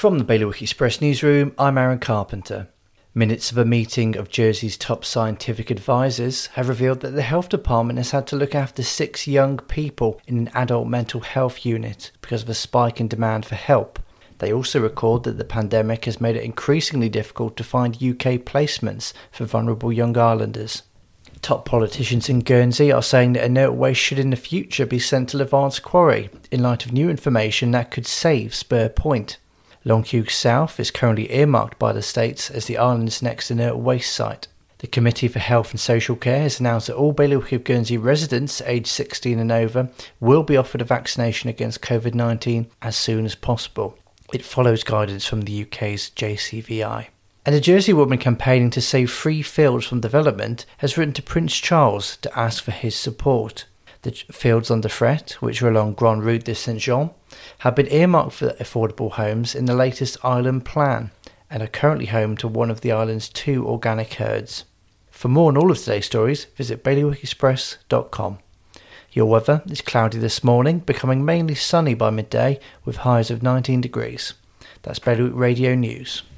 From the Bailiwick Express newsroom, I'm Aaron Carpenter. Minutes of a meeting of Jersey's top scientific advisors have revealed that the health department has had to look after six young people in an adult mental health unit because of a spike in demand for help. They also record that the pandemic has made it increasingly difficult to find UK placements for vulnerable young islanders. Top politicians in Guernsey are saying that inert waste should in the future be sent to Les Vardes Quarry in light of new information that could save Spur Point. Longue South is currently earmarked by the states as the island's next inert waste site. The Committee for Health and Social Care has announced that all Bailiwick of Guernsey residents aged 16 and over will be offered a vaccination against COVID 19 as soon as possible. It follows guidance from the UK's JCVI. And a Jersey woman campaigning to save free fields from development has written to Prince Charles to ask for his support. The fields under threat, which are along Grand Route de Saint Jean, have been earmarked for affordable homes in the latest island plan and are currently home to one of the island's two organic herds. For more on all of today's stories, visit bailiwickexpress.com. Your weather is cloudy this morning, becoming mainly sunny by midday with highs of 19 degrees. That's Bailiwick Radio News.